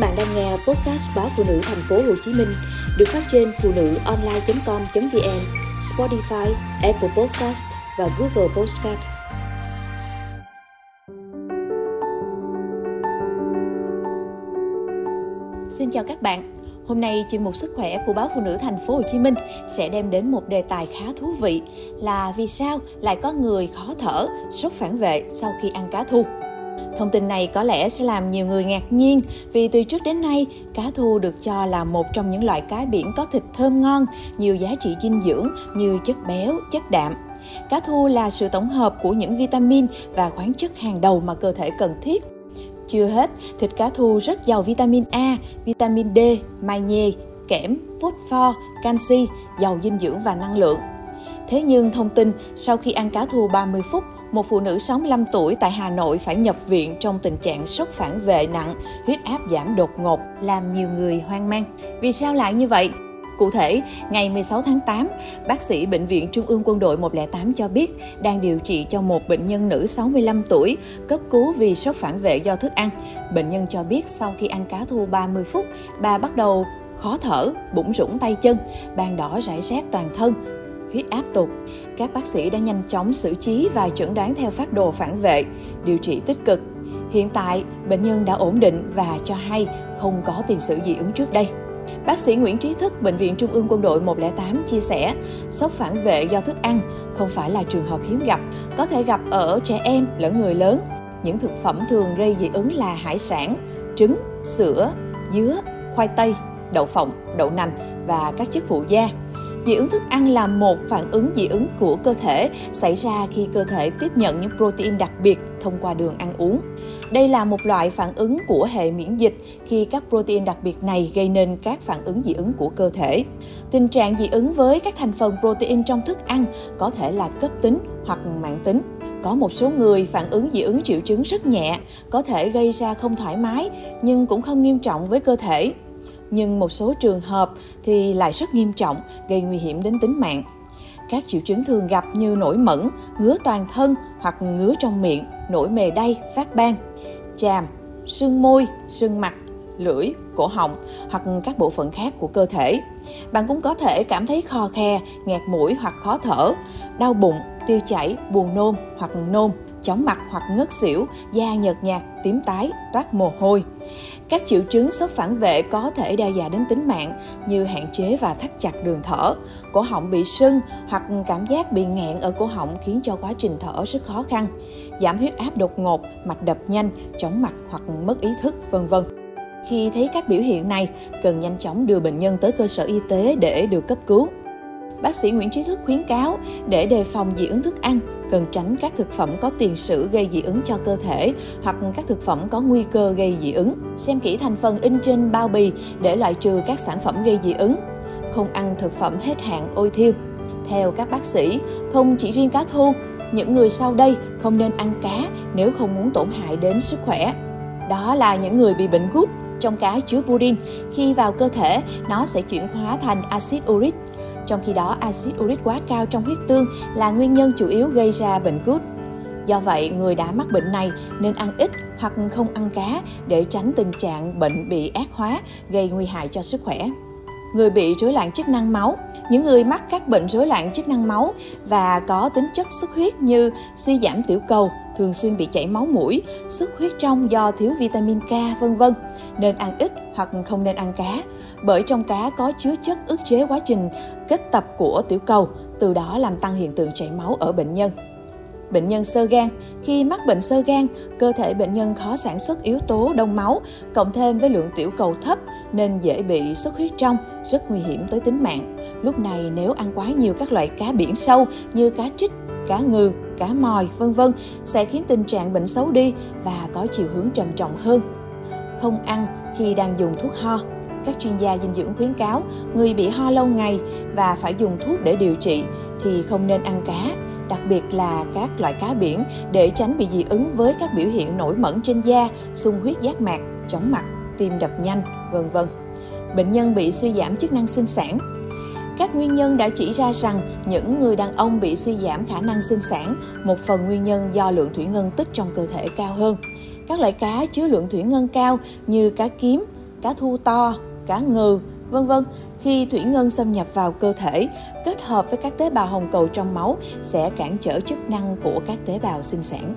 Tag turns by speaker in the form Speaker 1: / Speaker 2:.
Speaker 1: bạn đang nghe podcast báo phụ nữ thành phố Hồ Chí Minh được phát trên phụ nữ online.com.vn, Spotify, Apple Podcast và Google Podcast. Xin chào các bạn. Hôm nay chuyên mục sức khỏe của báo phụ nữ thành phố Hồ Chí Minh sẽ đem đến một đề tài khá thú vị là vì sao lại có người khó thở, sốc phản vệ sau khi ăn cá thu. Thông tin này có lẽ sẽ làm nhiều người ngạc nhiên vì từ trước đến nay, cá thu được cho là một trong những loại cá biển có thịt thơm ngon, nhiều giá trị dinh dưỡng như chất béo, chất đạm. Cá thu là sự tổng hợp của những vitamin và khoáng chất hàng đầu mà cơ thể cần thiết. Chưa hết, thịt cá thu rất giàu vitamin A, vitamin D, magie, kẽm, phosphor, canxi, giàu dinh dưỡng và năng lượng. Thế nhưng thông tin sau khi ăn cá thu 30 phút một phụ nữ 65 tuổi tại Hà Nội phải nhập viện trong tình trạng sốc phản vệ nặng, huyết áp giảm đột ngột, làm nhiều người hoang mang. Vì sao lại như vậy? Cụ thể, ngày 16 tháng 8, bác sĩ Bệnh viện Trung ương Quân đội 108 cho biết đang điều trị cho một bệnh nhân nữ 65 tuổi cấp cứu vì sốc phản vệ do thức ăn. Bệnh nhân cho biết sau khi ăn cá thu 30 phút, bà bắt đầu khó thở, bụng rủng tay chân, ban đỏ rải rác toàn thân, huyết áp tụt. Các bác sĩ đã nhanh chóng xử trí và chẩn đoán theo phát đồ phản vệ, điều trị tích cực. Hiện tại, bệnh nhân đã ổn định và cho hay không có tiền sử dị ứng trước đây. Bác sĩ Nguyễn Trí Thức, Bệnh viện Trung ương Quân đội 108 chia sẻ, sốc phản vệ do thức ăn không phải là trường hợp hiếm gặp, có thể gặp ở trẻ em lẫn người lớn. Những thực phẩm thường gây dị ứng là hải sản, trứng, sữa, dứa, khoai tây, đậu phộng, đậu nành và các chất phụ da. Dị ứng thức ăn là một phản ứng dị ứng của cơ thể xảy ra khi cơ thể tiếp nhận những protein đặc biệt thông qua đường ăn uống. Đây là một loại phản ứng của hệ miễn dịch khi các protein đặc biệt này gây nên các phản ứng dị ứng của cơ thể. Tình trạng dị ứng với các thành phần protein trong thức ăn có thể là cấp tính hoặc mãn tính. Có một số người phản ứng dị ứng triệu chứng rất nhẹ, có thể gây ra không thoải mái nhưng cũng không nghiêm trọng với cơ thể nhưng một số trường hợp thì lại rất nghiêm trọng, gây nguy hiểm đến tính mạng. Các triệu chứng thường gặp như nổi mẩn, ngứa toàn thân hoặc ngứa trong miệng, nổi mề đay, phát ban, chàm, sưng môi, sưng mặt, lưỡi, cổ họng hoặc các bộ phận khác của cơ thể. Bạn cũng có thể cảm thấy khò khe, nghẹt mũi hoặc khó thở, đau bụng, tiêu chảy, buồn nôn hoặc nôn, chóng mặt hoặc ngất xỉu, da nhợt nhạt, tím tái, toát mồ hôi. Các triệu chứng sốc phản vệ có thể đe dọa đến tính mạng như hạn chế và thắt chặt đường thở, cổ họng bị sưng hoặc cảm giác bị nghẹn ở cổ họng khiến cho quá trình thở rất khó khăn, giảm huyết áp đột ngột, mạch đập nhanh, chóng mặt hoặc mất ý thức, vân vân. Khi thấy các biểu hiện này, cần nhanh chóng đưa bệnh nhân tới cơ sở y tế để được cấp cứu. Bác sĩ Nguyễn Trí Thức khuyến cáo để đề phòng dị ứng thức ăn, cần tránh các thực phẩm có tiền sử gây dị ứng cho cơ thể hoặc các thực phẩm có nguy cơ gây dị ứng. Xem kỹ thành phần in trên bao bì để loại trừ các sản phẩm gây dị ứng. Không ăn thực phẩm hết hạn ôi thiêu. Theo các bác sĩ, không chỉ riêng cá thu, những người sau đây không nên ăn cá nếu không muốn tổn hại đến sức khỏe. Đó là những người bị bệnh gút trong cá chứa purin, khi vào cơ thể, nó sẽ chuyển hóa thành axit uric trong khi đó, axit uric quá cao trong huyết tương là nguyên nhân chủ yếu gây ra bệnh gút. Do vậy, người đã mắc bệnh này nên ăn ít hoặc không ăn cá để tránh tình trạng bệnh bị ác hóa, gây nguy hại cho sức khỏe. Người bị rối loạn chức năng máu, những người mắc các bệnh rối loạn chức năng máu và có tính chất xuất huyết như suy giảm tiểu cầu, thường xuyên bị chảy máu mũi, xuất huyết trong do thiếu vitamin K vân vân, nên ăn ít hoặc không nên ăn cá, bởi trong cá có chứa chất ức chế quá trình kết tập của tiểu cầu, từ đó làm tăng hiện tượng chảy máu ở bệnh nhân. Bệnh nhân sơ gan, khi mắc bệnh sơ gan, cơ thể bệnh nhân khó sản xuất yếu tố đông máu, cộng thêm với lượng tiểu cầu thấp nên dễ bị xuất huyết trong, rất nguy hiểm tới tính mạng. Lúc này nếu ăn quá nhiều các loại cá biển sâu như cá trích, cá ngừ, cá mòi, vân vân sẽ khiến tình trạng bệnh xấu đi và có chiều hướng trầm trọng hơn. Không ăn khi đang dùng thuốc ho. Các chuyên gia dinh dưỡng khuyến cáo người bị ho lâu ngày và phải dùng thuốc để điều trị thì không nên ăn cá, đặc biệt là các loại cá biển để tránh bị dị ứng với các biểu hiện nổi mẩn trên da, sung huyết giác mạc, chóng mặt, tim đập nhanh, vân vân. Bệnh nhân bị suy giảm chức năng sinh sản, các nguyên nhân đã chỉ ra rằng những người đàn ông bị suy giảm khả năng sinh sản, một phần nguyên nhân do lượng thủy ngân tích trong cơ thể cao hơn. Các loại cá chứa lượng thủy ngân cao như cá kiếm, cá thu to, cá ngừ, vân vân. Khi thủy ngân xâm nhập vào cơ thể, kết hợp với các tế bào hồng cầu trong máu sẽ cản trở chức năng của các tế bào sinh sản.